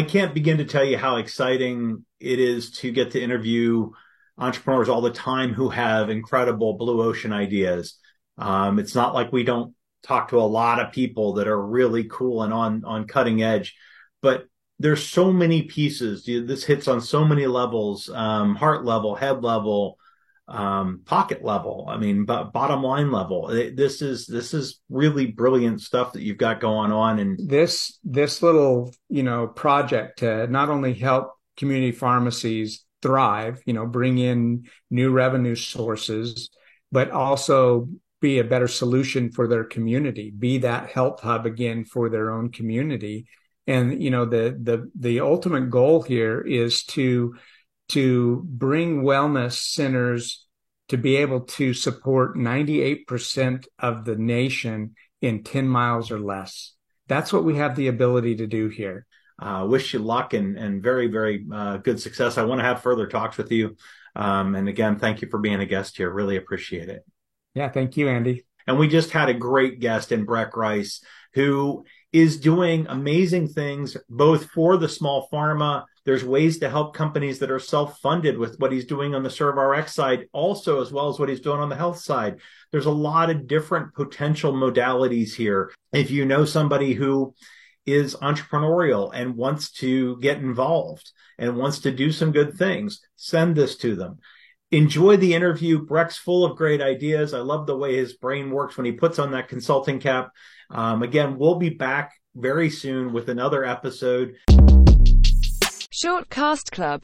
I can't begin to tell you how exciting it is to get to interview entrepreneurs all the time who have incredible blue ocean ideas. Um, it's not like we don't talk to a lot of people that are really cool and on on cutting edge, but there's so many pieces. This hits on so many levels: um, heart level, head level, um, pocket level. I mean, b- bottom line level. This is this is really brilliant stuff that you've got going on. And this this little you know project to not only help community pharmacies thrive, you know, bring in new revenue sources, but also be a better solution for their community, be that health hub again for their own community. And you know, the the the ultimate goal here is to to bring wellness centers to be able to support 98% of the nation in 10 miles or less. That's what we have the ability to do here. Uh, wish you luck and, and very, very uh, good success. I want to have further talks with you. Um, and again, thank you for being a guest here. Really appreciate it. Yeah, thank you, Andy. And we just had a great guest in Breck Rice who is doing amazing things both for the small pharma there's ways to help companies that are self-funded with what he's doing on the ServRx side, also as well as what he's doing on the health side. There's a lot of different potential modalities here. If you know somebody who is entrepreneurial and wants to get involved and wants to do some good things, send this to them. Enjoy the interview. Breck's full of great ideas. I love the way his brain works when he puts on that consulting cap. Um, again, we'll be back very soon with another episode. Shortcast Club